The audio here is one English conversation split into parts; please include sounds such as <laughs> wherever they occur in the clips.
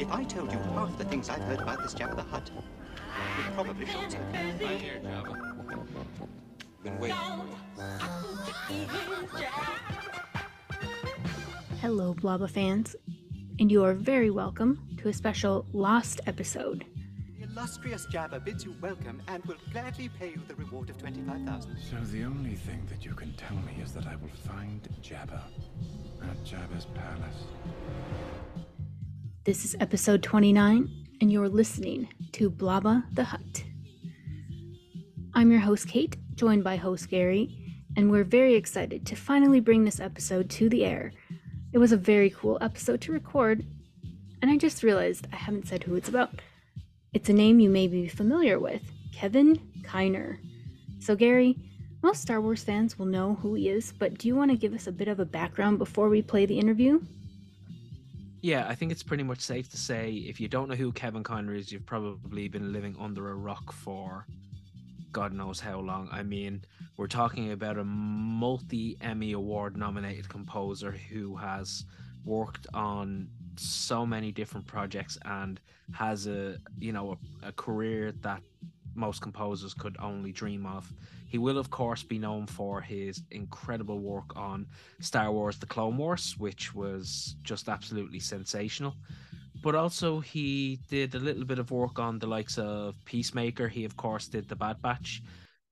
If I told you half the things I've heard about this Jabba the Hutt, you'd probably shoot me. I hear Jabba. Been waiting. Hello, Blabba fans, and you are very welcome to a special Lost episode. The illustrious Jabba bids you welcome and will gladly pay you the reward of 25,000. So the only thing that you can tell me is that I will find Jabba at Jabba's palace. This is episode 29, and you're listening to Blabba the Hut. I'm your host, Kate, joined by host Gary, and we're very excited to finally bring this episode to the air. It was a very cool episode to record, and I just realized I haven't said who it's about. It's a name you may be familiar with Kevin Kiner. So, Gary, most Star Wars fans will know who he is, but do you want to give us a bit of a background before we play the interview? Yeah, I think it's pretty much safe to say if you don't know who Kevin Kiner is, you've probably been living under a rock for God knows how long. I mean, we're talking about a multi Emmy Award nominated composer who has worked on so many different projects and has a you know a, a career that most composers could only dream of. He will, of course, be known for his incredible work on Star Wars The Clone Wars, which was just absolutely sensational. But also, he did a little bit of work on the likes of Peacemaker. He, of course, did The Bad Batch.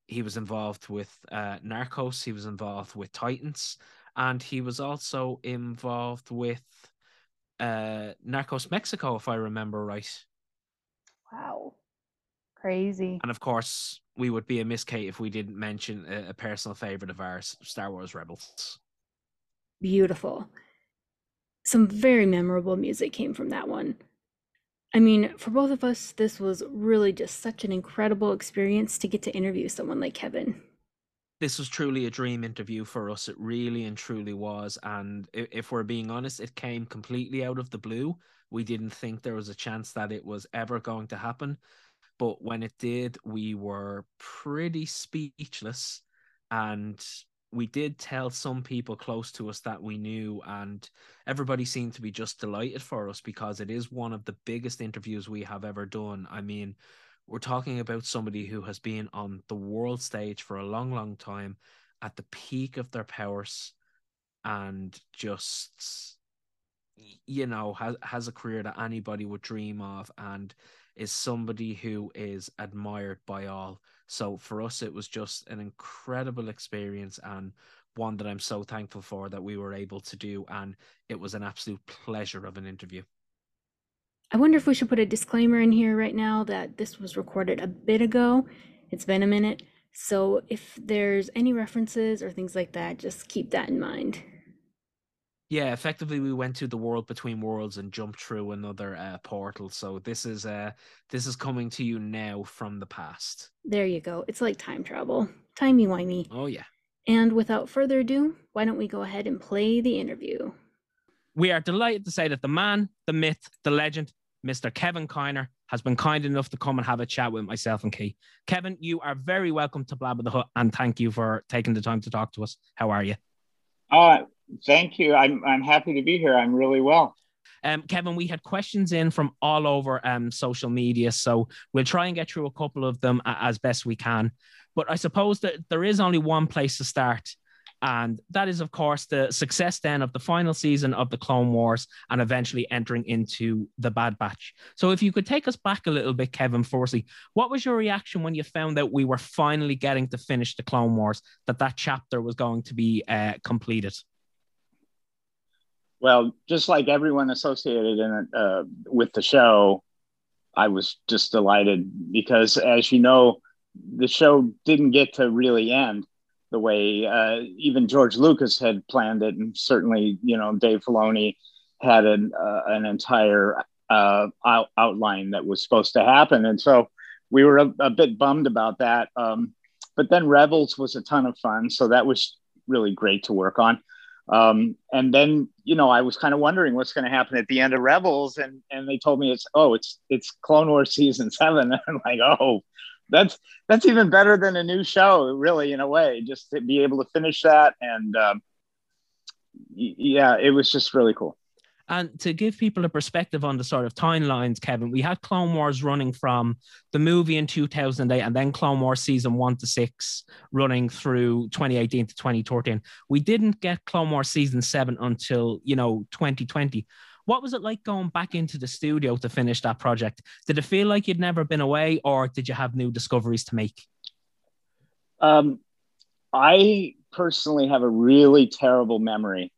He was involved with uh, Narcos. He was involved with Titans. And he was also involved with uh, Narcos Mexico, if I remember right. Wow. Crazy. And of course, we would be a miss Kate if we didn't mention a, a personal favorite of ours, Star Wars Rebels. Beautiful. Some very memorable music came from that one. I mean, for both of us, this was really just such an incredible experience to get to interview someone like Kevin. This was truly a dream interview for us. It really and truly was. And if we're being honest, it came completely out of the blue. We didn't think there was a chance that it was ever going to happen. But when it did, we were pretty speechless. And we did tell some people close to us that we knew, and everybody seemed to be just delighted for us because it is one of the biggest interviews we have ever done. I mean, we're talking about somebody who has been on the world stage for a long, long time at the peak of their powers and just you know has has a career that anybody would dream of and is somebody who is admired by all. So for us it was just an incredible experience and one that I'm so thankful for that we were able to do and it was an absolute pleasure of an interview I wonder if we should put a disclaimer in here right now that this was recorded a bit ago. It's been a minute. So if there's any references or things like that, just keep that in mind. Yeah, effectively we went to the world between worlds and jumped through another uh, portal. So this is uh this is coming to you now from the past. There you go. It's like time travel. Timey wimey. Oh yeah. And without further ado, why don't we go ahead and play the interview? We are delighted to say that the man, the myth, the legend, Mr. Kevin Kiner, has been kind enough to come and have a chat with myself and Key. Kevin, you are very welcome to Blabba the Hut and thank you for taking the time to talk to us. How are you? Uh, thank you. I'm I'm happy to be here. I'm really well. Um, Kevin, we had questions in from all over um, social media, so we'll try and get through a couple of them as best we can. But I suppose that there is only one place to start, and that is, of course, the success then of the final season of the Clone Wars and eventually entering into the Bad Batch. So, if you could take us back a little bit, Kevin, firstly, what was your reaction when you found out we were finally getting to finish the Clone Wars, that that chapter was going to be uh, completed? Well, just like everyone associated in it uh, with the show, I was just delighted because, as you know, the show didn't get to really end the way uh, even George Lucas had planned it, and certainly, you know, Dave Filoni had an uh, an entire uh, out- outline that was supposed to happen, and so we were a, a bit bummed about that. Um, but then Rebels was a ton of fun, so that was really great to work on. Um, and then, you know, I was kind of wondering what's going to happen at the end of Rebels, and and they told me it's oh, it's it's Clone Wars season seven. And <laughs> I'm like, oh, that's that's even better than a new show, really, in a way. Just to be able to finish that, and um, yeah, it was just really cool. And to give people a perspective on the sort of timelines, Kevin, we had Clone Wars running from the movie in 2008 and then Clone Wars season one to six running through 2018 to 2013. We didn't get Clone Wars season seven until, you know, 2020. What was it like going back into the studio to finish that project? Did it feel like you'd never been away or did you have new discoveries to make? Um, I personally have a really terrible memory.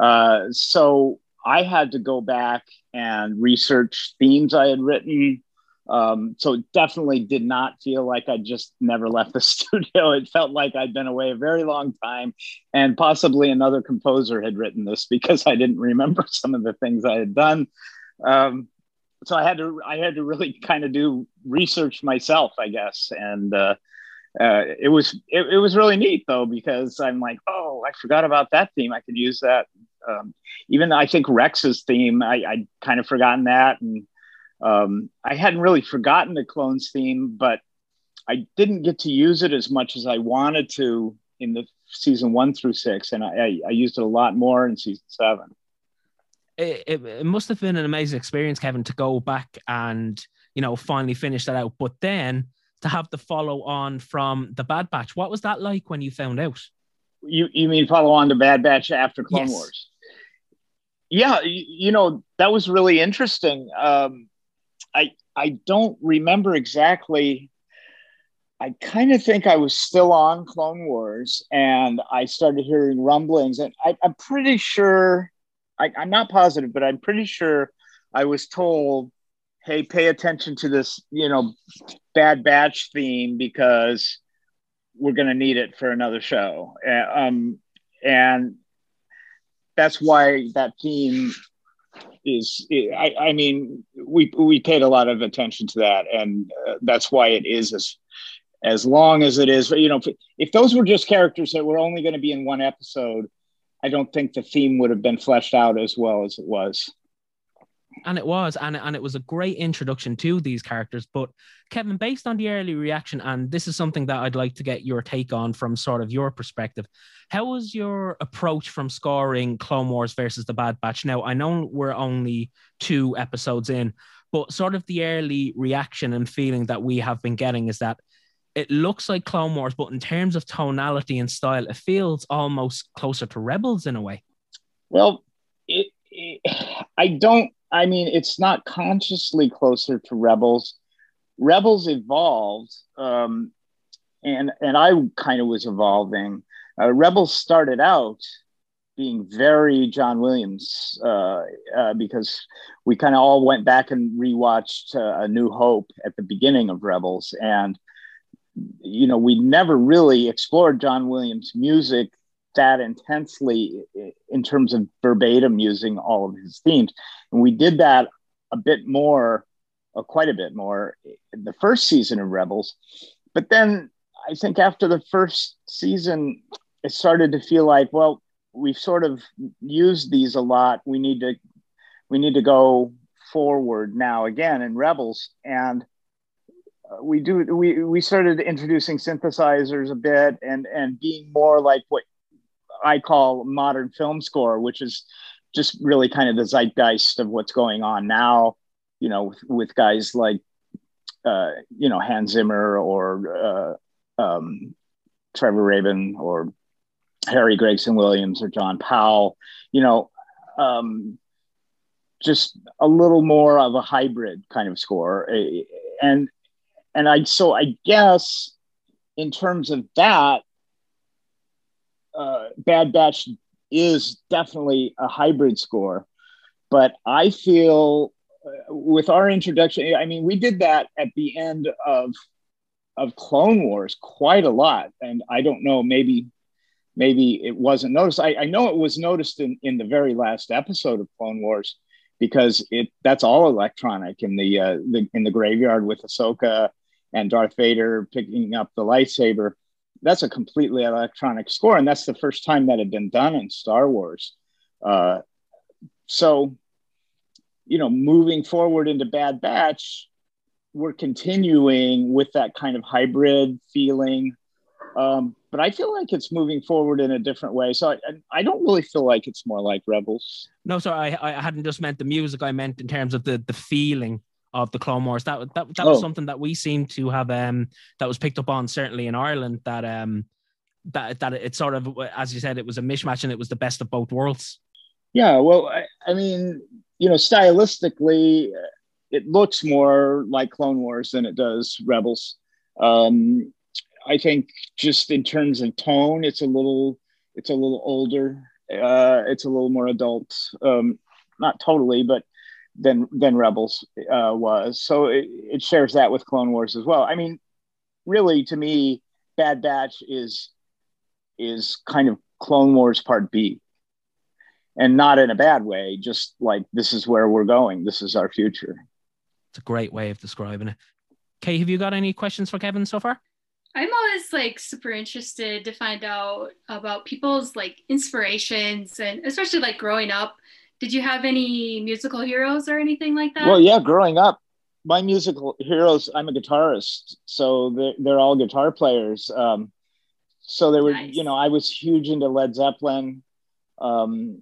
Uh, so I had to go back and research themes I had written. Um, so it definitely did not feel like I just never left the <laughs> studio. It felt like I'd been away a very long time, and possibly another composer had written this because I didn't remember <laughs> some of the things I had done. Um, so I had to I had to really kind of do research myself, I guess, and uh, uh, it was it, it was really neat though because I'm like, oh, I forgot about that theme. I could use that um, even I think Rex's theme, I, I'd kind of forgotten that. And um, I hadn't really forgotten the clones theme, but I didn't get to use it as much as I wanted to in the season one through six. And I, I used it a lot more in season seven. It, it, it must have been an amazing experience, Kevin, to go back and, you know, finally finish that out. But then to have the follow on from the Bad Batch, what was that like when you found out? You you mean follow on to Bad Batch after Clone yes. Wars? Yeah, you, you, know that was really interesting. Um, I I don't remember exactly. I kind of think I was still on Clone Wars, and I started hearing rumblings, and I, am pretty sure. I, I'm not positive, but I'm pretty sure I was told, "Hey, pay attention to this, you know, Bad Batch theme because." we're going to need it for another show. Um, and that's why that theme is, I, I, mean, we, we paid a lot of attention to that. And uh, that's why it is as, as long as it is, you know, if, if those were just characters that were only going to be in one episode, I don't think the theme would have been fleshed out as well as it was and it was and, and it was a great introduction to these characters but kevin based on the early reaction and this is something that i'd like to get your take on from sort of your perspective how was your approach from scoring clone wars versus the bad batch? Now i know we're only two episodes in but sort of the early reaction and feeling that we have been getting is that it looks like clone wars but in terms of tonality and style it feels almost closer to rebels in a way. Well it, it, i don't I mean, it's not consciously closer to Rebels. Rebels evolved, um, and and I kind of was evolving. Uh, Rebels started out being very John Williams uh, uh, because we kind of all went back and rewatched uh, A New Hope at the beginning of Rebels, and you know we never really explored John Williams' music that intensely in terms of verbatim using all of his themes. And we did that a bit more, quite a bit more, the first season of Rebels. But then I think after the first season, it started to feel like, well, we've sort of used these a lot. We need to, we need to go forward now again in Rebels. And uh, we do we we started introducing synthesizers a bit and and being more like what I call modern film score, which is just really kind of the zeitgeist of what's going on now, you know, with, with guys like, uh, you know, Hans Zimmer or uh, um, Trevor Rabin or Harry Gregson Williams or John Powell, you know, um, just a little more of a hybrid kind of score. And, and I, so I guess in terms of that, uh, Bad Batch is definitely a hybrid score, but I feel uh, with our introduction, I mean, we did that at the end of of Clone Wars quite a lot, and I don't know, maybe maybe it wasn't noticed. I, I know it was noticed in in the very last episode of Clone Wars because it that's all electronic in the uh, the in the graveyard with Ahsoka and Darth Vader picking up the lightsaber that's a completely electronic score, and that's the first time that had been done in Star Wars. Uh, so, you know, moving forward into Bad Batch, we're continuing with that kind of hybrid feeling. Um, but I feel like it's moving forward in a different way. So I, I don't really feel like it's more like Rebels. No, sorry, I, I hadn't just meant the music. I meant in terms of the the feeling of the Clone Wars. That that, that was Oh. something that we seem to have um that was picked up on certainly in Ireland. That um that that it sort of as you said, it was a mishmash and it was the best of both worlds. Yeah, well, I, I mean, you know, stylistically, uh, it looks more like Clone Wars than it does Rebels. Um, I think just in terms of tone, it's a little, it's a little older. Uh, it's a little more adult. Um, not totally, but than than Rebels uh, was. So it, it shares that with Clone Wars as well. I mean, really, to me, Bad Batch is is kind of Clone Wars Part B and not in a bad way just like this is where we're going this is our future It's a great way of describing it. Kay, have you got any questions for Kevin so far? I'm always like super interested to find out about people's like inspirations and especially like growing up. Did you have any musical heroes or anything like that? well yeah growing up my musical heroes i'm a guitarist so they're, they're all guitar players um, so they were Nice. you know i was huge into led zeppelin um,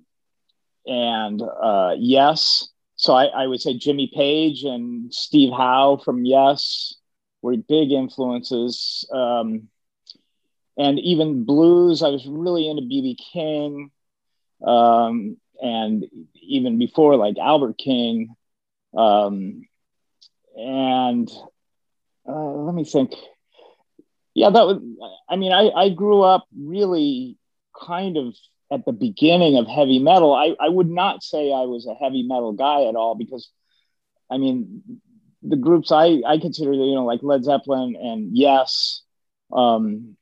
and uh, yes so I, I would say jimmy page and steve howe from yes were big influences um, and even blues i was really into bb king um, and even before like albert king um, and uh, let me think. Yeah that was i mean I, I grew up really kind of at the beginning of heavy metal. I, I would not say i was a heavy metal guy at all because i mean the groups i i consider you know like led zeppelin and yes um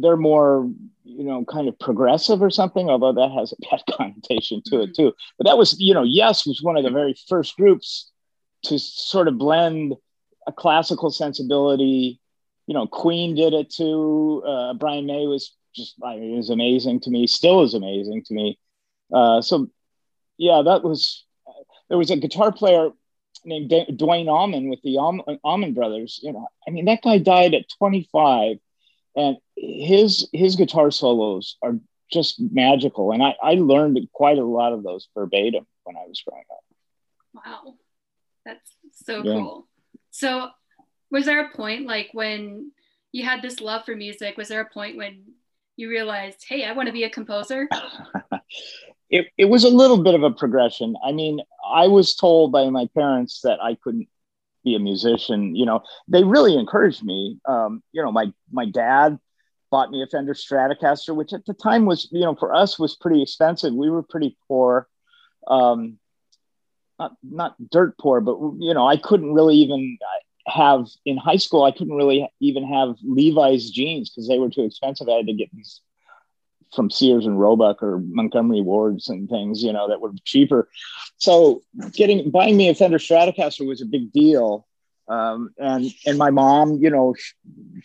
they're more you know kind of progressive or something although that has a bad <laughs> connotation to it too. But that was you know yes was one of the very first groups to sort of blend a classical sensibility. You know queen did it too. Uh, brian may was just I mean, was amazing to me still is amazing to me. Uh, so yeah that was there was a guitar player named D- duane allman with the Allman, allman brothers you know. I mean that guy died at 25 and his his guitar solos are just magical and i i learned quite a lot of those verbatim when i was growing up Wow. That's so Yeah. cool. So was there a point like when you had this love for music, was there a point when you realized, hey, I want to be a composer? <laughs> it, it was a little bit of a progression. I mean, I was told by my parents that I couldn't be a musician. You know, they really encouraged me. Um, you know, my my dad bought me a Fender Stratocaster, which at the time was, you know, for us was pretty expensive. We were pretty poor. Um, not not dirt poor, but you know, I couldn't really even have in high school. I couldn't really even have Levi's jeans because they were too expensive. I had to get these from Sears and Roebuck or Montgomery Wards and things, you know, that were cheaper. So getting buying me a Fender Stratocaster was a big deal. Um, and and my mom, you know, she,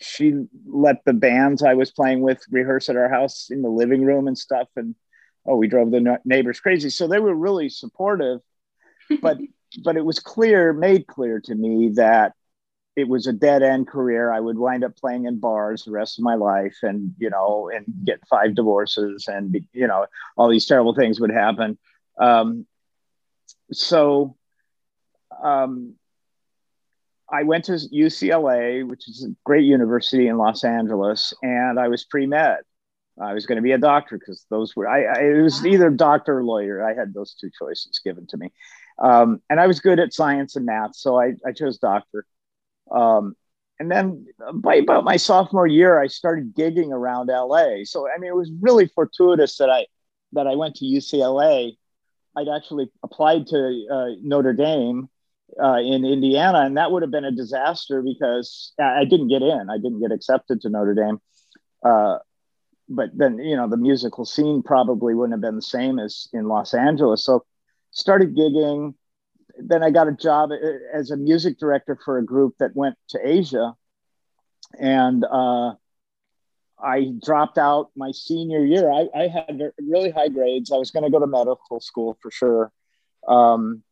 she let the bands I was playing with rehearse at our house in the living room and stuff. And oh, we drove the ne- neighbors crazy. So they were really supportive. But <laughs> but it was clear, made clear to me that it was a dead end career. I would wind up playing in bars the rest of my life, and you know, and get five divorces, and you know, all these terrible things would happen. Um, so, um, I went to UCLA, which is a great university in Los Angeles, and I was pre med. I was going to be a doctor because those were I, I. It was either doctor or lawyer. I had those two choices given to me, um, and I was good at science and math, so I, I chose doctor. Um, and then by about my sophomore year, I started gigging around LA. So I mean, it was really fortuitous that I that I went to UCLA. I'd actually applied to uh, Notre Dame uh, in Indiana, and that would have been a disaster because I didn't get in. I didn't get accepted to Notre Dame. Uh, but then, you know, the musical scene probably wouldn't have been the same as in Los Angeles. So started gigging. Then I got a job as a music director for a group that went to Asia. And uh, I dropped out my senior year. I, I had really high grades. I was going to go to medical school for sure. Um,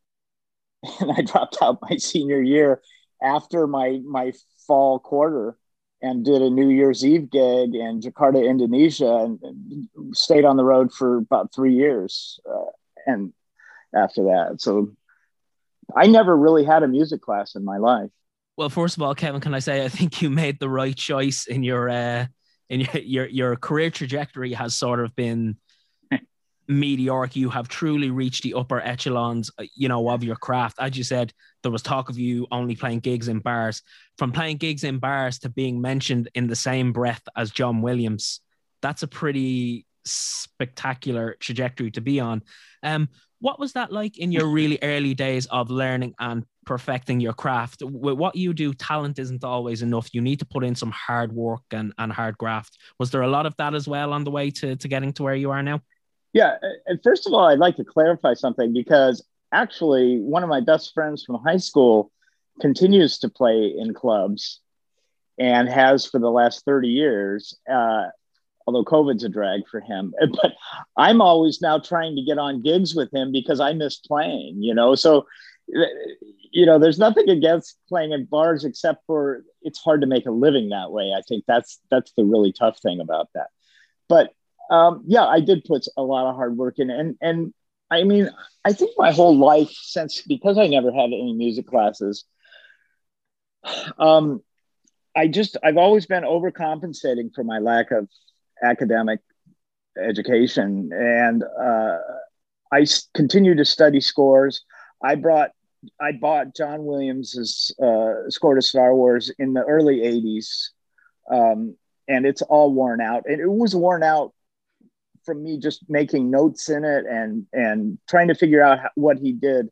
<laughs> and I dropped out my senior year after my my fall quarter. and did a New Year's Eve gig in Jakarta, Indonesia, and, and stayed on the road for about three years. Uh, and after that, so I never really had a music class in my life. Well, first of all, Kevin, can I say I think you made the right choice in your uh, in your your, your career trajectory has sort of been <laughs> meteoric. You have truly reached the upper echelons, uh, you know, of your craft. As you said, there was talk of you only playing gigs in bars. From playing gigs in bars to being mentioned in the same breath as John Williams, that's a pretty spectacular trajectory to be on. Um, what was that like in your really early days of learning and perfecting your craft? With what you do, talent isn't always enough. You need to put in some hard work and, and hard graft. Was there a lot of that as well on the way to, to getting to where you are now? Yeah. And first of all, I'd like to clarify something because actually, one of my best friends from high school continues to play in clubs and has for the last 30 years. Uh, although COVID's a drag for him. <laughs> But I'm always now trying to get on gigs with him because I miss playing, you know. So, you know, there's nothing against playing in bars except for it's hard to make a living that way. I think that's that's the really tough thing about that. But um, yeah, I did put a lot of hard work in, and and I mean, I think my whole life since because I never had any music classes, um, I just I've always been overcompensating for my lack of academic education, and uh, I continue to study scores. I brought I bought John Williams's uh, score to Star Wars in the early '80s, um, and it's all worn out. And it was worn out from me just making notes in it and and trying to figure out how, what he did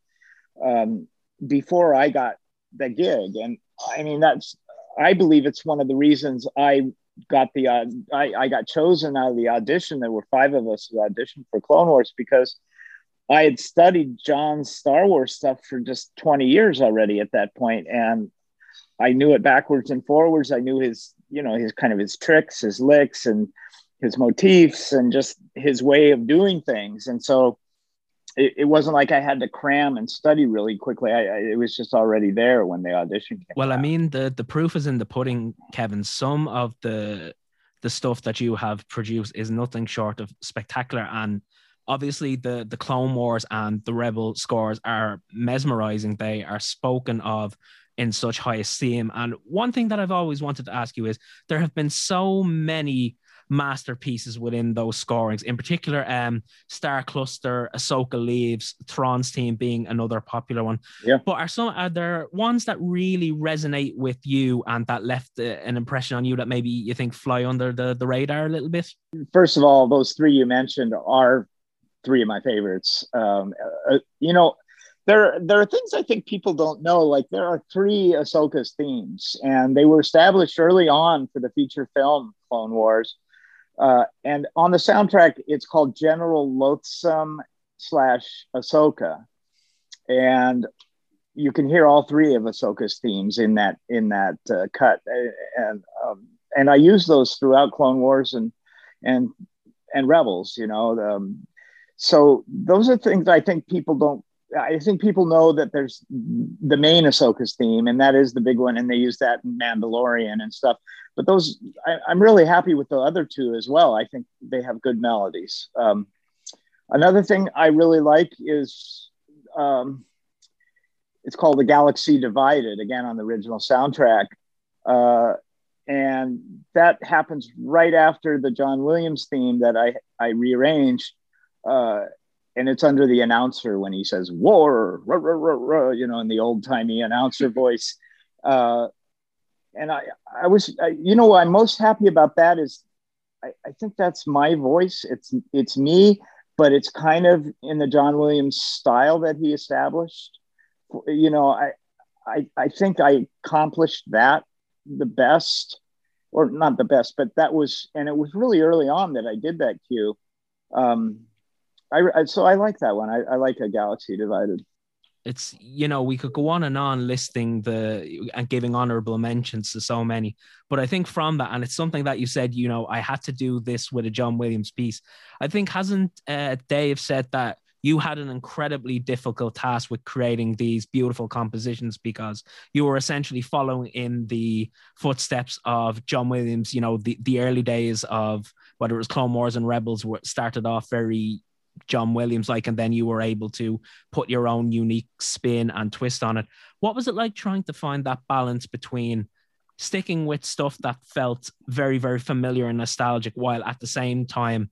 um, before I got the gig. And I mean, that's I believe it's one of the reasons I got the uh, I, I got chosen out of the audition. There were five of us who auditioned for Clone Wars because I had studied John's Star Wars stuff for just 20 years already at that point, and I knew it backwards and forwards. I knew his, you know, his kind of his tricks, his licks, and his motifs and just his way of doing things. And so it, it wasn't like I had to cram and study really quickly. I, I it was just already there when the audition Well, out. I mean, the the proof is in the pudding, Kevin. Some of the the stuff that you have produced is nothing short of spectacular and obviously the the clone wars and the rebel scores are mesmerizing they are spoken of in such high esteem and one thing that i've always wanted to ask you is there have been so many masterpieces within those scorings. In particular, um, Star Cluster, Ahsoka Leaves, Thrawn's team being another popular one. Yeah. But are some are there ones that really resonate with you and that left uh, an impression on you that maybe you think fly under the, the radar a little bit? First of all, those three you mentioned are three of my favorites. Um, uh, you know, there there are things I think people don't know. Like there are three Ahsoka's themes, and they were established early on for the feature film Clone Wars. Uh, and on the soundtrack, it's called General Loathsom slash Ahsoka, and you can hear all three of Ahsoka's themes in that in that uh, cut, and um, and I use those throughout Clone Wars and and and Rebels. You know, um, so those are things I think people don't I think people know that there's the main Ahsoka's theme, and that is the big one, and they use that in Mandalorian and stuff. But those, I, am really happy with the other two as well. I think they have good melodies. Um, another thing I really like is um, it's called The Galaxy Divided, again on the original soundtrack. Uh, and that happens right after the John Williams theme that I, I rearranged. Uh, and it's under the announcer when he says war, rah, rah, rah, you know, in the old timey announcer <laughs> voice. Uh, and I, I was, I, you know, I'm most happy about that is I, I think that's my voice. It's, it's me, but it's kind of in the John Williams style that he established. You know, I, I, I think I accomplished that the best, or not the best, but that was, and it was really early on that I did that cue. Um, I, so I like that one. I, I like a galaxy divided. It's you know we could go on and on listing the and giving honorable mentions to so many, but I think from that and it's something that you said you know I had to do this with a John Williams piece. I think hasn't uh, Dave said that you had an incredibly difficult task with creating these beautiful compositions because you were essentially following in the footsteps of John Williams. You know, the, the early days of whether it was Clone Wars and Rebels were started off very John Williams like, and then you were able to put your own unique spin and twist on it. What was it like trying to find that balance between sticking with stuff that felt very, very familiar and nostalgic while at the same time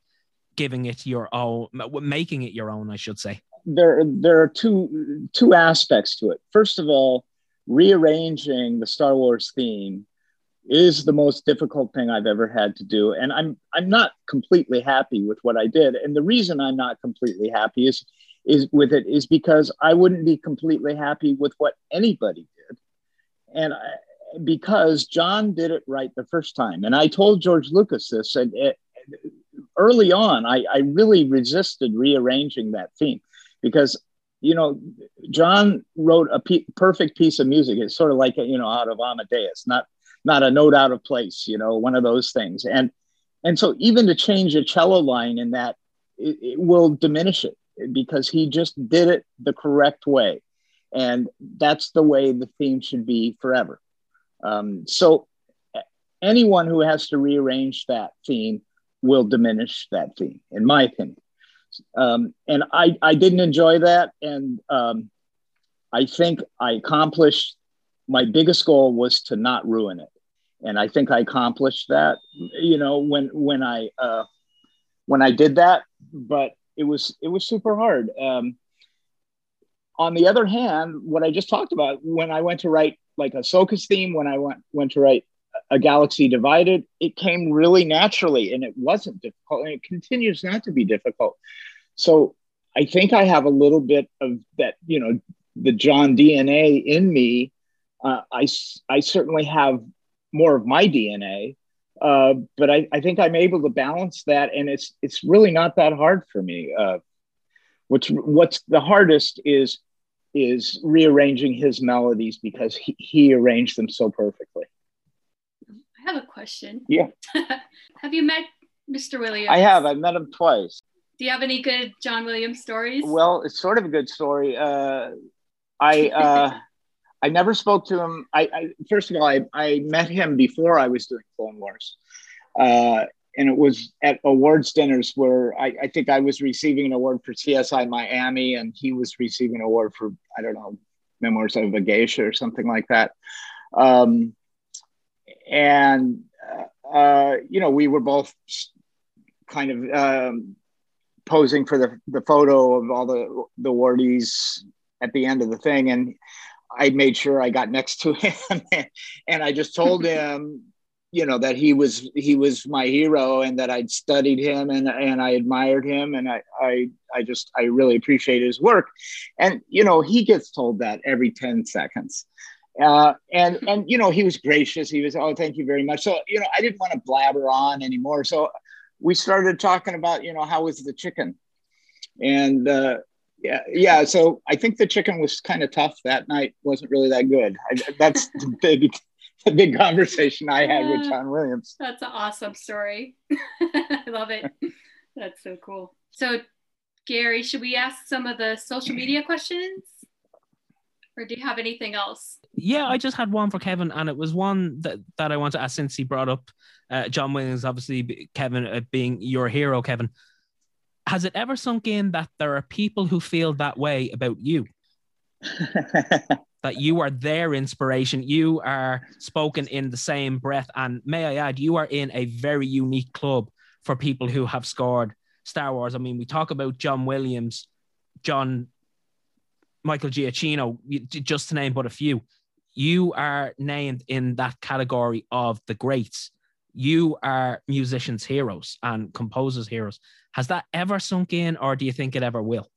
giving it your own, making it your own, I should say? There, there are two two aspects to it. First of all, rearranging the Star Wars theme is the most difficult thing I've ever had to do. And I'm I'm not completely happy with what I did. And the reason I'm not completely happy is is with it is because I wouldn't be completely happy with what anybody did. And I, because John did it right the first time. And I told George Lucas this and it, early on, I, I really resisted rearranging that theme because you know, John wrote a perfect piece of music. It's sort of like, you know, out of Amadeus, not not a note out of place, you know, one of those things. And and so even to change a cello line in that, it, it will diminish it because he just did it the correct way. And that's the way the theme should be forever. Um, so anyone who has to rearrange that theme will diminish that theme, in my opinion. Um, and I, I didn't enjoy that. And um, I think I accomplished my biggest goal was to not ruin it and i think i accomplished that you know when when i uh when i did that but it was it was super hard. Um on the other hand what i just talked about when i went to write like a Ahsoka's theme when i went went to write a galaxy divided it came really naturally and it wasn't difficult and it continues not to be difficult. So i think i have a little bit of that you know the john dna in me. Uh, I, I certainly have more of my DNA. Uh, but I, I, think I'm able to balance that, and it's it's really not that hard for me. Uh, what's what's the hardest is is rearranging his melodies because he, he arranged them so perfectly. I have a question. Yeah. <laughs> have you met Mr. Williams? I have. I've met him twice. Do you have any good John Williams stories? Well, it's sort of a good story. Uh, I uh, <laughs> I never spoke to him. I, I first of all, I, I met him before I was doing Clone Wars, uh, and it was at awards dinners where I, I, think I was receiving an award for CSI Miami, and he was receiving an award for I don't know Memoirs of a Geisha or something like that. Um, and uh, you know, we were both kind of um, posing for the the photo of all the the awardees at the end of the thing, and I made sure I got next to <laughs> him and I just told <laughs> him, you know, that he was he was my hero and that I'd studied him and and I admired him and I I I just I really appreciate his work. And you know, he gets told that every 10 seconds. Uh, and <laughs> and you know, he was gracious. He was, oh, thank you very much. So, you know, I didn't want to blabber on anymore. So we started talking about, you know, how was the chicken? And uh, yeah yeah so i think the chicken was kind of tough that night wasn't really that good. I, that's the <laughs> big the big conversation i had with john williams. That's an awesome story. <laughs> I love it. That's so cool. So gary should we ask some of the social media questions? Or do you have anything else? Yeah i just had one for kevin and it was one that, that i want to ask since he brought up uh, john williams obviously kevin uh, being your hero kevin has it ever sunk in that there are people who feel that way about you? <laughs> that you are their inspiration. You are spoken in the same breath. And may I add, you are in a very unique club for people who have scored Star Wars. I mean, we talk about John Williams, John Michael Giacchino, just to name but a few. You are named in that category of the greats. You are musicians' heroes and composers' heroes. Has that ever sunk in, or do you think it ever will?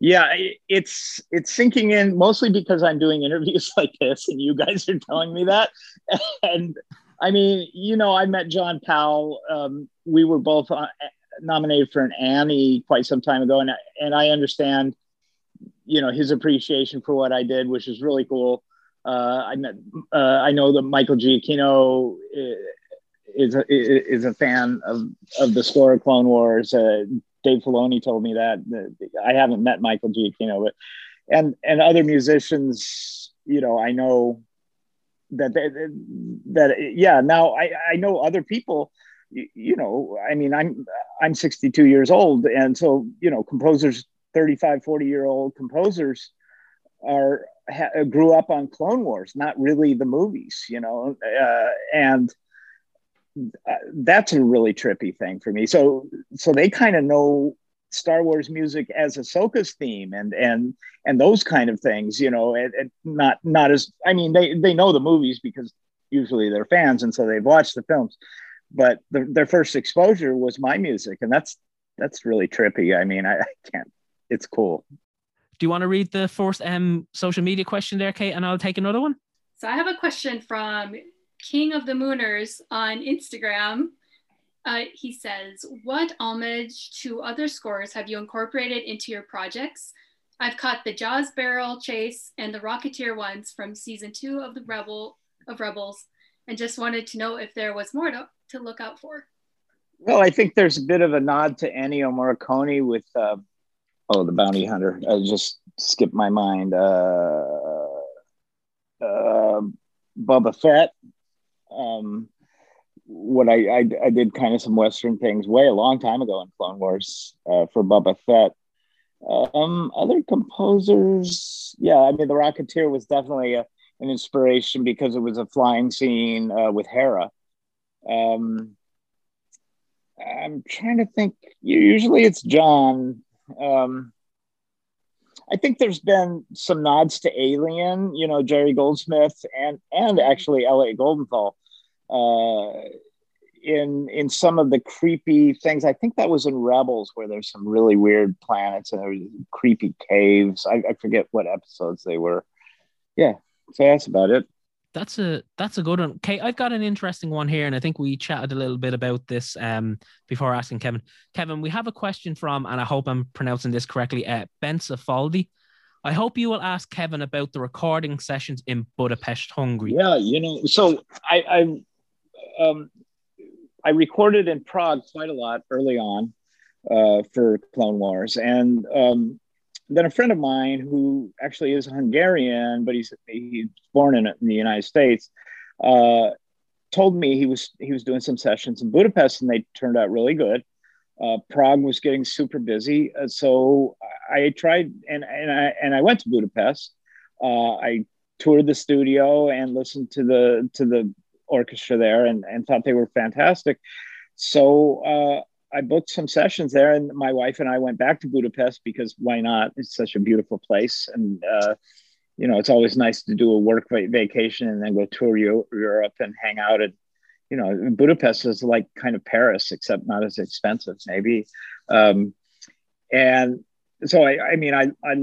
Yeah, it's it's sinking in mostly because I'm doing interviews <laughs> like this, and you guys are telling me that. <laughs> And I mean, you know, I met John Powell. Um, we were both uh, nominated for an Annie quite some time ago, and and I understand, you know, his appreciation for what I did, which is really cool. Uh, I met, uh, I know that Michael Giacchino uh, is a, is a fan of, of the score of Clone Wars. Uh, Dave Filoni told me that. I haven't met Michael Giacchino, but and and other musicians, you know, I know that that yeah. Now I I know other people. You know, I mean, I'm I'm 62 years old, and so you know, composers, 35, 40 year old composers are ha, grew up on Clone Wars, not really the movies, you know, uh, and that's a really trippy thing for me. So so they kind of know Star Wars music as Ahsoka's theme and and and those kind of things, you know, and, and not not as I mean they they know the movies because usually they're fans and so they've watched the films, but the, their first exposure was my music and that's that's really trippy. I mean, I, I can't. It's cool. Do you want to read the first um social media question there, Kate, and I'll take another one? So I have a question from King of the Mooners on Instagram. Uh, he says, What homage to other scores have you incorporated into your projects? I've caught the Jaws Barrel Chase and the Rocketeer ones from season two of the Rebel of Rebels, and just wanted to know if there was more to, to look out for. Well, I think there's a bit of a nod to Ennio Morricone with uh, oh, the Bounty Hunter. I just skipped my mind. Uh, uh, Boba Fett um, what I, I, I did kind of some Western things way a long time ago in Clone Wars uh, for Boba Fett. Um, other composers, yeah, I mean, The Rocketeer was definitely a, an inspiration because it was a flying scene uh, with Hera. Um, I'm trying to think. Usually it's John. Um, I think there's been some nods to Alien, you know, Jerry Goldsmith and and actually Elliot Goldenthal uh, in in some of the creepy things. I think that was in Rebels where there's some really weird planets and there's creepy caves. I, I forget what episodes they were. Yeah, so that's about it. That's a that's a good one. Okay, I've got an interesting one here, and I think we chatted a little bit about this um before asking Kevin. Kevin, we have a question from, and I hope I'm pronouncing this correctly, uh, Bensa Faldi. I hope you will ask Kevin about the recording sessions in Budapest, Hungary. Yeah, you know, so I, I um, I recorded in Prague quite a lot early on uh, for Clone Wars, and um, then a friend of mine who actually is Hungarian, but he's he's born in, in the United States, uh, told me he was he was doing some sessions in Budapest, and they turned out really good. Uh, Prague was getting super busy, uh, so I tried and and I and I went to Budapest. Uh, I toured the studio and listened to the to the orchestra there and, and thought they were fantastic. So uh, I booked some sessions there, and my wife and I went back to Budapest because why not? It's such a beautiful place, and uh, you know it's always nice to do a work vacation and then go tour Europe and hang out. And you know Budapest is like kind of Paris, except not as expensive, maybe. Um, and so I, I mean, I, I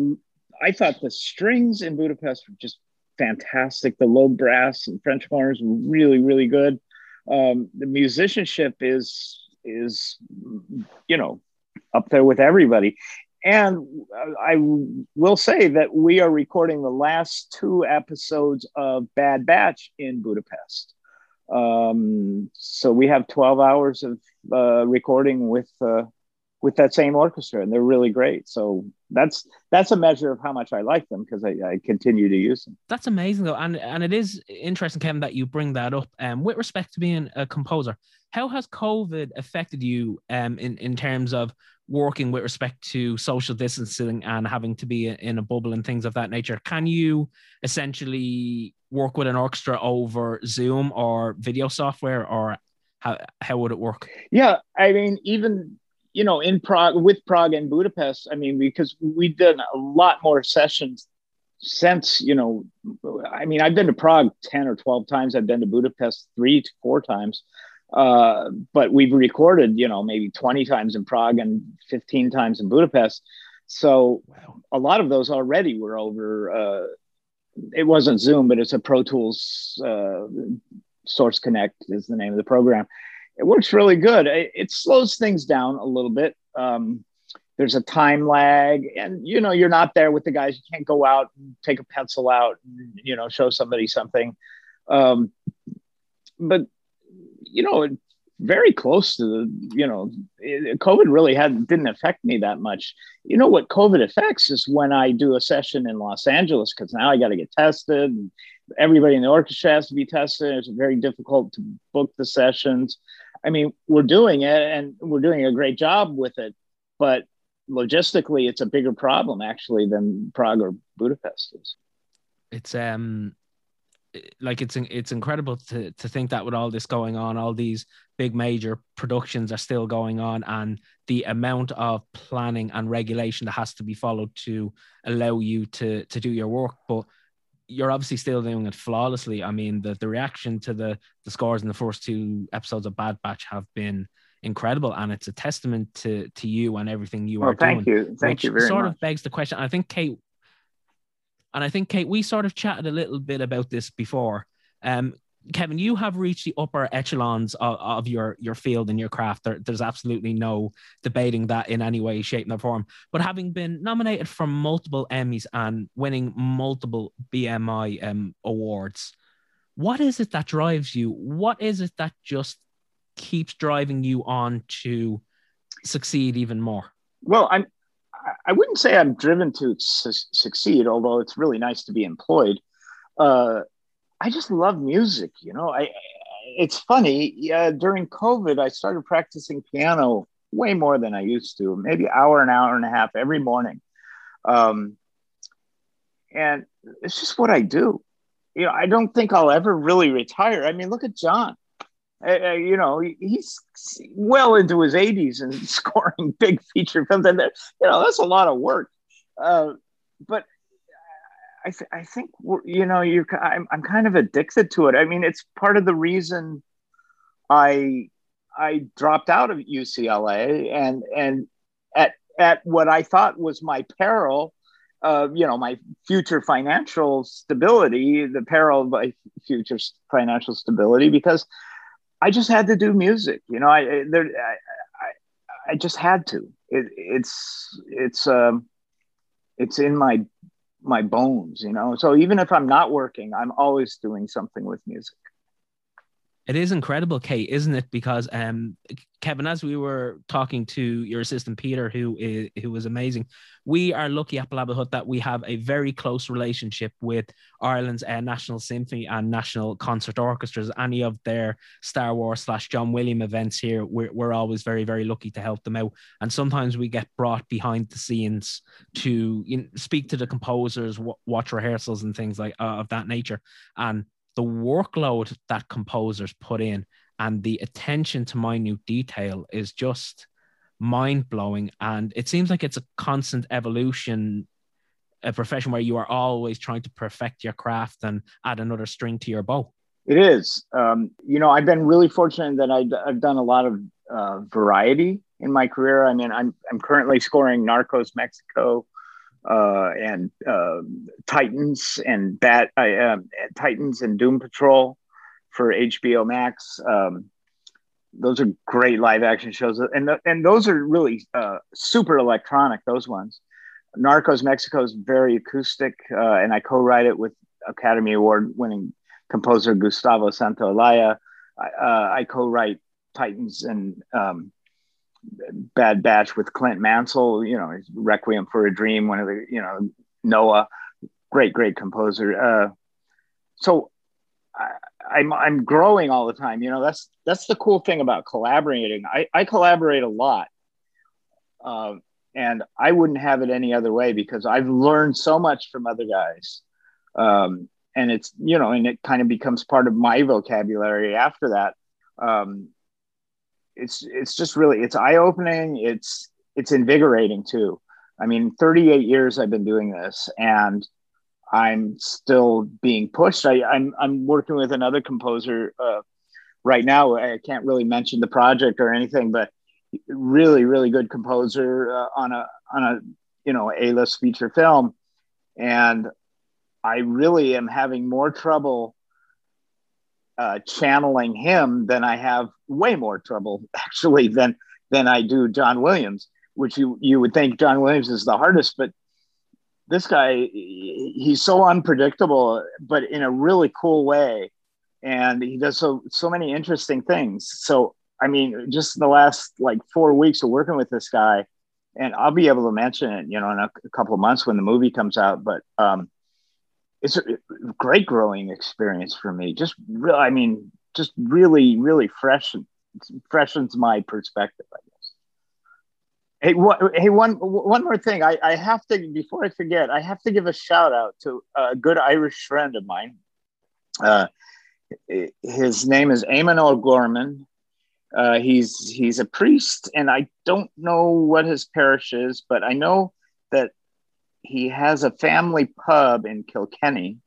I thought the strings in Budapest were just fantastic. The low brass and French horns really, really good. Um, the musicianship is is you know up there with everybody. And I will say that we are recording the last two episodes of Bad Batch in Budapest. Um, so we have 12 hours of uh, recording with uh, with that same orchestra and they're really great. So that's that's a measure of how much i like them because I, I, continue to use them. That's amazing though and and it is interesting kevin that you bring that up. Um with respect to being a composer how has covid affected you um in in terms of working with respect to social distancing and having to be in a bubble and things of that nature? Can you essentially work with an orchestra over zoom or video software or how, how would it work? Yeah i mean even you know, in Prague with Prague and Budapest, I mean, because we've done a lot more sessions since, you know, I mean, I've been to Prague 10 or 12 times. I've been to Budapest three to four times. Uh, but we've recorded, you know, maybe 20 times in Prague and 15 times in Budapest. So wow. a lot of those already were over. Uh, it wasn't Zoom, but it's a Pro Tools uh, Source Connect is the name of the program it works really good. It, it slows things down a little bit. Um, there's a time lag, and you know you're not there with the guys. You can't go out and take a pencil out, and, you know, show somebody something. Um, but you know, very close to the, you know, it, COVID really had didn't affect me that much. You know what COVID affects is when I do a session in Los Angeles because now I got to get tested. And everybody in the orchestra has to be tested. It's very difficult to book the sessions. I mean, we're doing it and we're doing a great job with it, but logistically, it's a bigger problem actually than Prague or Budapest is. It's um like it's it's incredible to to think that with all this going on, all these big major productions are still going on, and the amount of planning and regulation that has to be followed to allow you to to do your work. But you're obviously still doing it flawlessly. I mean, the the reaction to the the scores in the first two episodes of Bad Batch have been incredible, and it's a testament to to you and everything you well, are thank doing. you, thank you very sort much. of begs the question. I think Kate and I think Kate, we sort of chatted a little bit about this before. Um, Kevin, you have reached the upper echelons of, of your your field and your craft. There, there's absolutely no debating that in any way, shape, or form. But having been nominated for multiple Emmys and winning multiple BMI um, awards, what is it that drives you? What is it that just keeps driving you on to succeed even more? Well, I'm I wouldn't say I'm driven to su- succeed, although it's really nice to be employed. Uh, I just love music. You know, I. It's funny. During COVID, I started practicing piano way more than I used to, maybe hour, an hour and a half every morning. Um, and it's just what I do. You know, I don't think I'll ever really retire. I mean, look at John. Uh, you know, he's well into his 80s and <laughs> scoring big feature films, and that, you know that's a lot of work. Uh, but I, th- I think you know you're I'm, I'm kind of addicted to it. I mean, it's part of the reason I I dropped out of UCLA and and at at what I thought was my peril. Uh, you know, my future financial stability, the peril of my future financial stability, because I just had to do music. You know, I there I, I, I just had to. It, it's it's um it's in my my bones. You know, so even if I'm not working, I'm always doing something with music. It is incredible, Kate, isn't it? Because um, Kevin, as we were talking to your assistant Peter, who is who was amazing, we are lucky at Blabba Hut that we have a very close relationship with Ireland's uh, National Symphony and National Concert Orchestras. Any of their Star Wars slash John William events here, we're, we're always very very lucky to help them out. And sometimes we get brought behind the scenes to you know, speak to the composers, w- watch rehearsals, and things like uh, of that nature. And the workload that composers put in and the attention to minute detail is just mind blowing. And it seems like it's a constant evolution, a profession where you are always trying to perfect your craft and add another string to your bow. It is. Um, you know, I've been really fortunate that I, have done a lot of uh, variety in my career. I mean, I'm, I'm currently scoring Narcos Mexico, uh, and uh, Titans and Bat uh, Titans and Doom Patrol for HBO Max. Um, those are great live action shows, and and those are really uh, super electronic. Those ones. Narcos Mexico is very acoustic, uh, and I co-write it with Academy Award winning composer Gustavo Santaolalla. I, uh, I co-write Titans and um, Bad Batch with Clint Mansell, you know, Requiem for a Dream, one of the, you know, Noah, great, great composer. Uh, so I, I'm I'm growing all the time. You know, that's that's the cool thing about collaborating. I, I collaborate a lot, uh, and I wouldn't have it any other way because I've learned so much from other guys, um, and it's you know, and it kind of becomes part of my vocabulary after that. Um, it's it's just really it's eye opening. It's it's invigorating too. I mean, 38 years I've been doing this, and I'm still being pushed. I, I'm I'm working with another composer uh, right now. I can't really mention the project or anything, but really really good composer uh, on a on a you know a list feature film, and I really am having more trouble uh, channeling him then I have way more trouble <laughs> actually than than I do John Williams, which you you would think John Williams is the hardest, but this guy he's so unpredictable, but in a really cool way, and he does so so many interesting things. So I mean, just the last like four weeks of working with this guy, and I'll be able to mention it, you know, in a, a couple of months when the movie comes out. But um, it's a great growing experience for me. Just, real, I mean, just really, really fresh, freshens my perspective. I guess. Hey, hey, one one more thing. I, I have to before I forget. I have to give a shout out to a good Irish friend of mine. Uh, his name is Eamon O'Gorman. Uh, he's he's a priest, and I don't know what his parish is, but I know that he has a family pub in Kilkenny,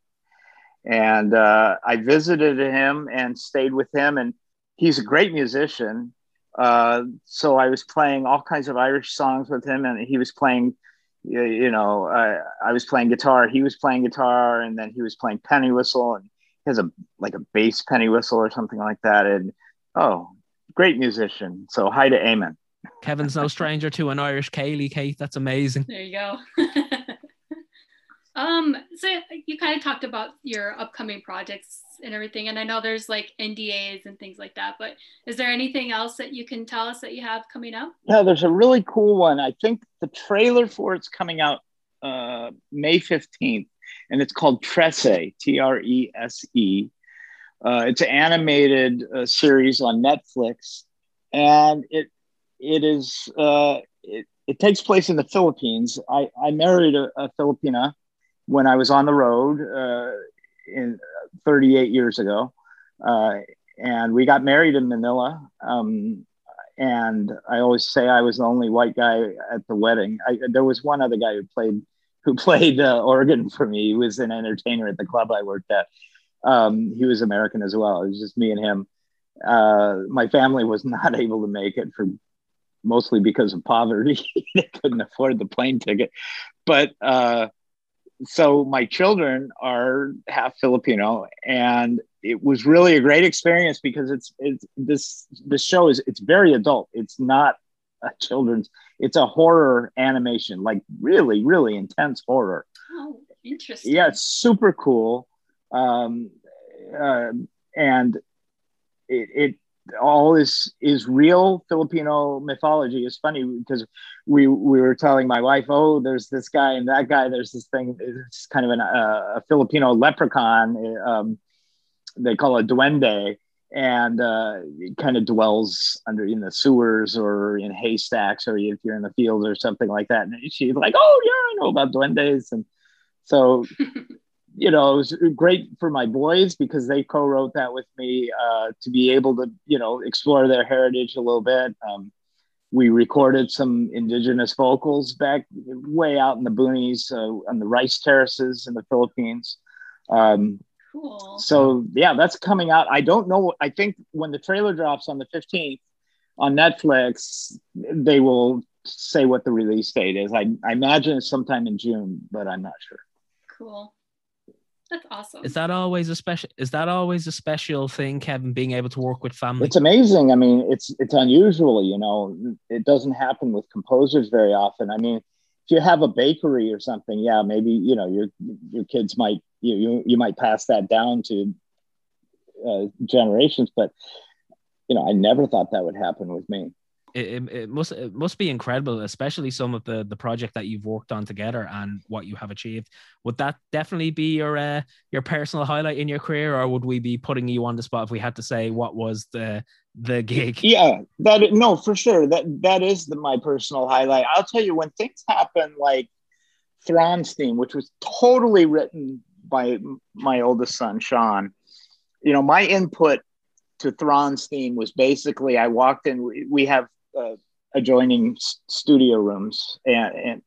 and uh, I visited him and stayed with him, and he's a great musician. Uh, so I was playing all kinds of Irish songs with him, and he was playing, you know, I was playing guitar, he was playing guitar, and then he was playing penny whistle, and he has a like a bass penny whistle or something like that, and oh, great musician. So hi to Eamon. Kevin's no <laughs> stranger to an Irish Ceilidh, Kate. That's amazing. There you go. <laughs> um, so you kind of talked about your upcoming projects and everything, and I know there's like NDAs and things like that. But is there anything else that you can tell us that you have coming up? Yeah, there's a really cool one. I think the trailer for it's coming out uh, May fifteenth, and it's called Trese, T R E S E. Uh, it's an animated uh, series on Netflix, and it it is uh, it, it takes place in the Philippines. I, I married a, a Filipina when I was on the road uh, in 38 years ago, uh, and we got married in Manila. Um, and I always say I was the only white guy at the wedding. I, there was one other guy who played who <laughs> played uh, organ for me. He was an entertainer at the club I worked at. Um, he was American as well. It was just me and him. Uh, my family was <laughs> not able to make it for mostly because of poverty. <laughs> they couldn't afford the plane ticket. But uh, so my children are half Filipino, and it was really a great experience because it's it's this this show is it's very adult. It's not a children's. It's a horror animation, like really really intense horror. Oh, interesting. Yeah, it's super cool um, uh, and it, it all this is real Filipino mythology. It's funny because we we were telling my wife, oh, there's this guy and that guy. There's this thing. It's kind of an, uh, a Filipino leprechaun. Um, they call it duende, and uh, it kind of dwells under in the sewers or in haystacks, or if you're in the fields or something like that. And she's like, oh yeah, I know about duendes, and so <laughs> you know, it was great for my boys because they co-wrote that with me uh, to be able to, you know, explore their heritage a little bit. Um, we recorded some indigenous vocals back way out in the boonies uh, on the rice terraces in the Philippines. Um, cool. So yeah, that's coming out. I don't know. I think when the trailer drops on the 15th on Netflix, they will say what the release date is. I, I imagine it's sometime in June, but I'm not sure. Cool. That's awesome. Is that always a special? Is that always a special thing, Kevin? Being able to work with family. It's amazing. I mean, it's it's unusual. You know, it doesn't happen with composers very often. I mean, if you have a bakery or something, yeah, maybe you know your your kids might you you, you might pass that down to uh, generations, but you know, I never thought that would happen with me it, it must it must be incredible, especially some of the the project that you've worked on together and what you have achieved. Would that definitely be your uh, your personal highlight in your career, or would we be putting you on the spot if we had to say what was the the gig? <laughs> Yeah, that no, for sure. That that is the, my personal highlight. I'll tell you when things happen like Thrawn's theme, which was totally written by my oldest son Sean. You know, my input to Thrawn's theme was basically I walked in. We have uh, adjoining studio rooms and, and,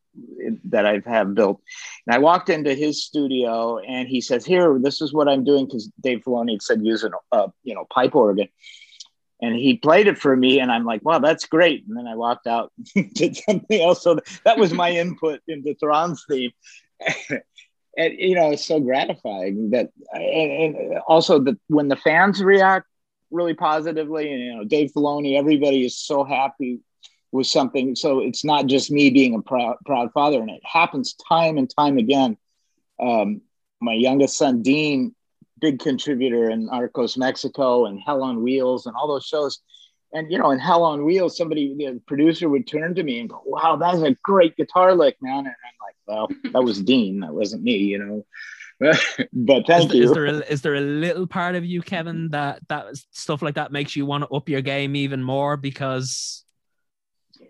that I've have built. And I walked into his studio and he says, "Here, this is what I'm doing." Because Dave Filoni said use a uh, you know pipe organ, and he played it for me, and I'm like, "Wow, that's great!" And then I walked out, <laughs> did something else. So that was my input into Thrawn's theme. <laughs> and you know, it's so gratifying that, and, and also that when the fans react really positively. And you know, Dave Filoni, everybody is so happy with something. So it's not just me being a proud, proud father, and it happens time and time again. Um, my youngest son Dean, big contributor in Narcos Mexico and Hell on Wheels and all those shows. and you know, in Hell on Wheels, somebody, the producer would turn to me and go, "Wow, that's a great guitar lick, man!" And I'm like, "Well, that was Dean, that wasn't me, you know." <laughs> but thank is, you. Is there, a, is there a little part of you, Kevin, that that stuff like that makes you want to up your game even more because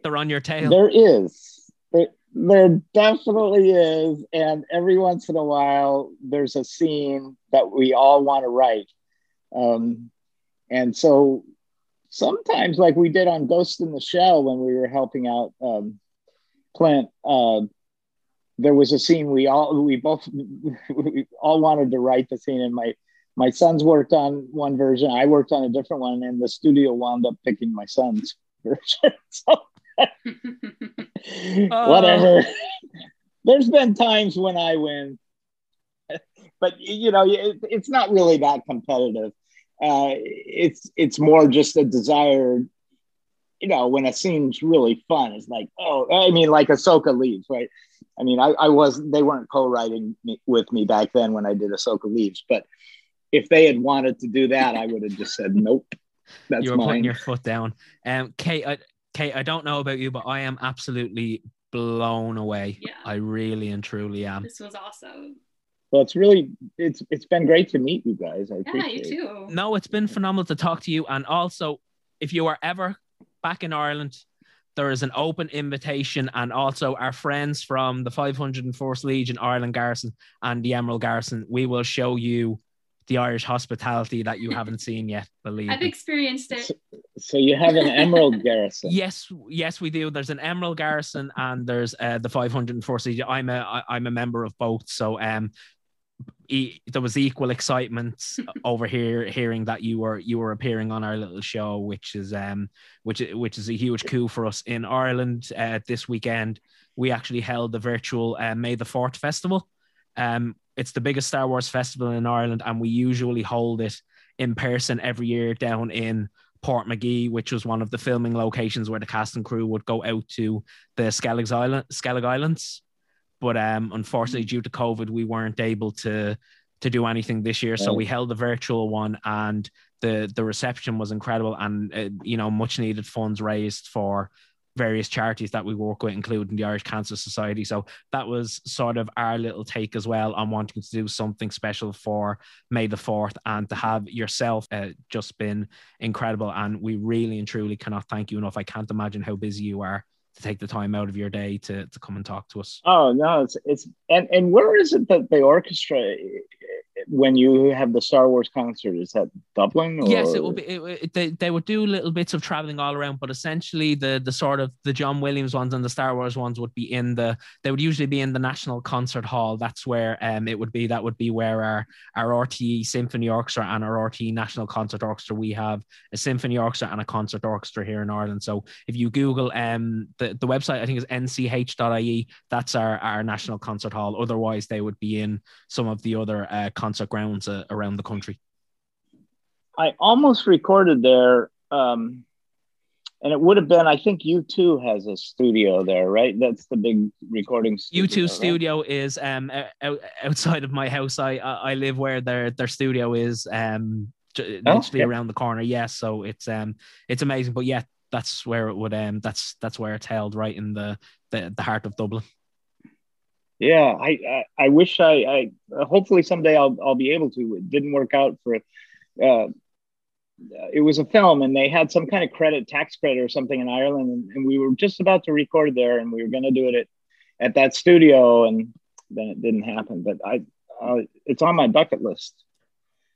they're on your tail? There is. There, there definitely is. And every once in a while, there's a scene that we all want to write. Um, and so sometimes, like we did on Ghost in the Shell when we were helping out um, Clint, uh, there was a scene we all we both we all wanted to write the scene and my my sons worked on one version. I worked on a different one and the studio wound up picking my son's <laughs> version. So <laughs> whatever. There's been times when i win. But you know it, it's not really that competitive. Uh, it's it's more just a desire you know when a scene's really fun it's like oh i mean like ahsoka leaves right I mean, I, I was they weren't co-writing me, with me back then when I did Ahsoka Leaves, but if they had wanted to do that, I would have just said <laughs> nope. That's you were mine. putting your foot down. Um, Kate, I, Kate, I don't know about you, but I am absolutely blown away. Yeah. I really and truly am. This was awesome. Well, it's really it's it's been great to meet you guys. I Yeah, appreciate you it. too. No, it's been phenomenal to talk to you. And also, if you are ever back in Ireland, there is an open invitation, and also our friends from the 501st Legion Ireland Garrison and the Emerald Garrison, we will show you the Irish hospitality that you haven't seen yet. Believe I've me. experienced it. So you have an Emerald Garrison. <laughs> Yes, yes, we do. There's an Emerald Garrison and there's uh, the 504 Legion. I'm a I- I'm a member of both, so um, e- there was equal excitement <laughs> over here hearing that you were you were appearing on our little show, which is um which which is a huge coup for us in Ireland. Uh, this weekend, we actually held the virtual uh, May the Fourth festival. Um, it's the biggest Star Wars festival in Ireland, and we usually hold it in person every year down in Portmagee, which was one of the filming locations where the cast and crew would go out to the Skellig, Island, Skellig Islands. But um, unfortunately, due to COVID, we weren't able to to do anything this year. So we held the virtual one, and the the reception was incredible, and uh, you know, much needed funds raised for various charities that we work with, including the Irish Cancer Society. So that was sort of our little take as well on wanting to do something special for May the 4th and to have yourself uh, just been incredible. And we really and truly cannot thank you enough. I can't imagine how busy you are to take the time out of your day to, to come and talk to us. Oh no, it's it's and and where is it that the orchestra when you have the Star Wars concert is that Dublin? Or? Yes, it will be. It, it- they, they would do little bits of traveling all around, but essentially the the sort of the John Williams ones and the Star Wars ones would be in the. They would usually be in the National Concert Hall. That's where um it would be. That would be where our our RTE Symphony Orchestra and our RTE National Concert Orchestra. We have a symphony orchestra and a concert orchestra here in Ireland. So if you Google um the the website, I think is nch.ie. That's our our national concert hall. Otherwise, they would be in some of the other uh, concert grounds uh, around the country. I almost recorded there, um, and it would have been. I think U2 has a studio there, right? That's the big recording. Studio, U2 right? studio is um out, outside of my house. I I live where their their studio is um j- Oh, literally around the corner. Yes, so it's um it's amazing. But yeah, that's where it would um that's that's where it's held right in the the, the heart of Dublin. Yeah, I, I I wish I I hopefully someday I'll I'll be able to. It didn't work out for. Uh, it was a film, and they had some kind of credit, tax credit or something in Ireland, and, and we were just about to record there, and we were going to do it at, at that studio, and then it didn't happen. But I, uh, it's on my bucket list.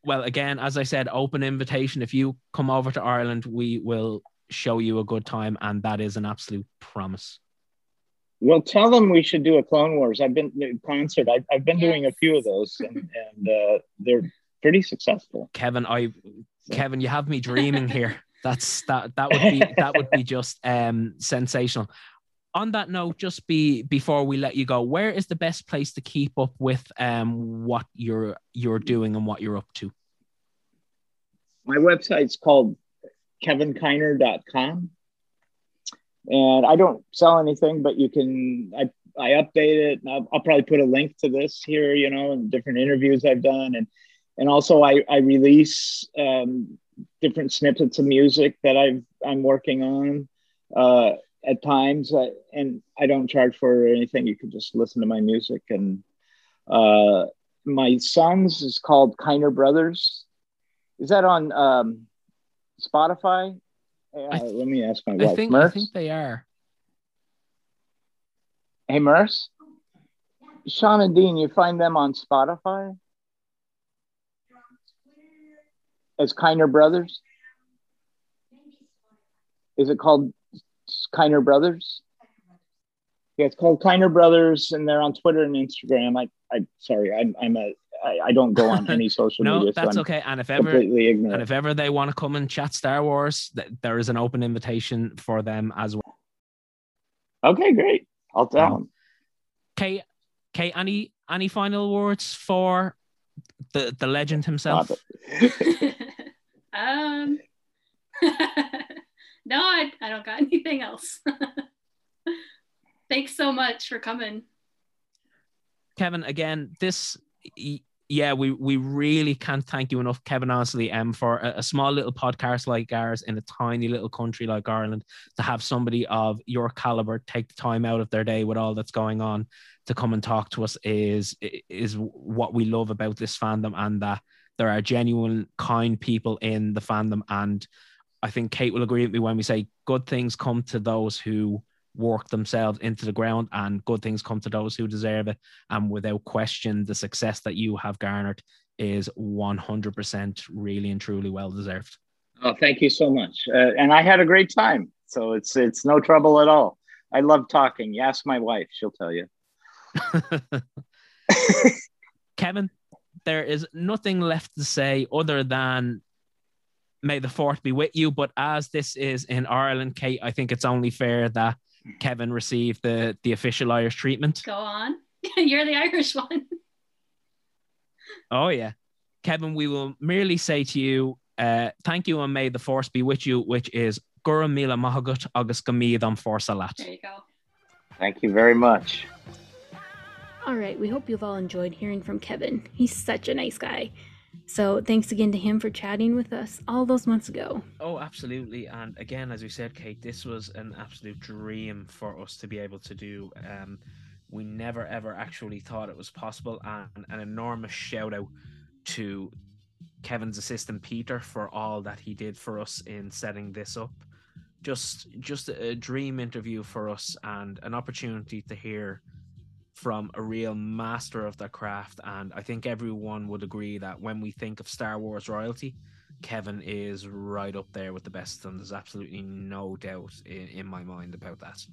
Well, again, as I said, open invitation. If you come over to Ireland, we will show you a good time, and that is an absolute promise. Well, tell them we should do a Clone Wars. I've been concert. I've, I've been doing a few of those, and, and uh, they're pretty successful. Kevin, I Kevin, you have me <laughs> dreaming here. That's that that would be that would be <laughs> just um sensational. On that note, just be before we let you go, where is the best place to keep up with um what you're you're doing and what you're up to? my website's called kevinkiner.com and i don't sell anything but you can i, I update it and I'll, I'll probably put a link to this here you know and different interviews i've done and and also i, I release um, different snippets of music that I've I'm working on uh, at times, uh, and I don't charge for anything. You can just listen to my music, and uh, my songs is called Kiner Brothers. Is that on um, Spotify? Uh, th- let me ask my I wife. think I think they are. Hey, Merce? Sean and Dean, you find them on Spotify? As Kiner Brothers? Is it called Kiner Brothers? Yeah, it's called Kiner Brothers, and they're on Twitter and Instagram. I, I, sorry, I'm, I'm a, I, I don't go on any <laughs> social No, media. so that's I'm okay. And if ever Completely and if ever they want to come and chat Star Wars, th- there is an open invitation for them as well. Okay, great. I'll tell them. Okay, okay. any any final words for the the legend himself? <laughs> um, <laughs> no, I, I don't got anything else. Thanks so much for coming. Kevin, again, this y- yeah, we we really can't thank you enough, Kevin. Honestly, um, for a, a small little podcast like ours in a tiny little country like Ireland, to have somebody of your caliber take the time out of their day with all that's going on to come and talk to us is is what we love about this fandom, and that there are genuine, kind people in the fandom. And I think Kate will agree with me when we say good things come to those who work themselves into the ground, and good things come to those who deserve it. And without question, the success that you have garnered is 100% really and truly well deserved. Oh, thank you so much. Uh, and I had a great time. So it's it's no trouble at all. I love talking. You ask my wife, she'll tell you. <laughs> Kevin, there is nothing left to say other than may the fourth be with you. But as this is in Ireland, Kate, I think it's only fair that Kevin receive the the official Irish treatment. Go on. <laughs> You're the Irish one. Oh yeah, Kevin, we will merely say to you, uh, thank you and may the force be with you, which is Gura Mila Mahagut August Gamid on Forsalat. There you go. Thank you very much. All right, we hope you've all enjoyed hearing from Kevin. He's such a nice guy. So thanks again to him for chatting with us all those months ago. Oh, absolutely. And again, as we said, Kate, this was an absolute dream for us to be able to do. Um, we never ever actually thought it was possible. And an enormous shout out to Kevin's assistant Peter for all that he did for us in setting this up. Just just a dream interview for us and an opportunity to hear from a real master of their craft. And I think everyone would agree that when we think of Star Wars royalty, Kevin is right up there with the best, and there's absolutely no doubt in, in my mind about that.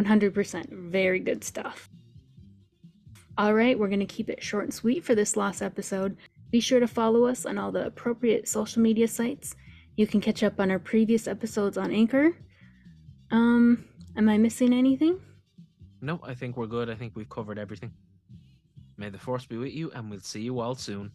100%. Very good stuff. All right, we're going to keep it short and sweet for this last episode. Be sure to follow us on all the appropriate social media sites. You can catch up on our previous episodes on Anchor. Um, am I missing anything? No, I think we're good. I think we've covered everything. May the force be with you, and we'll see you all soon.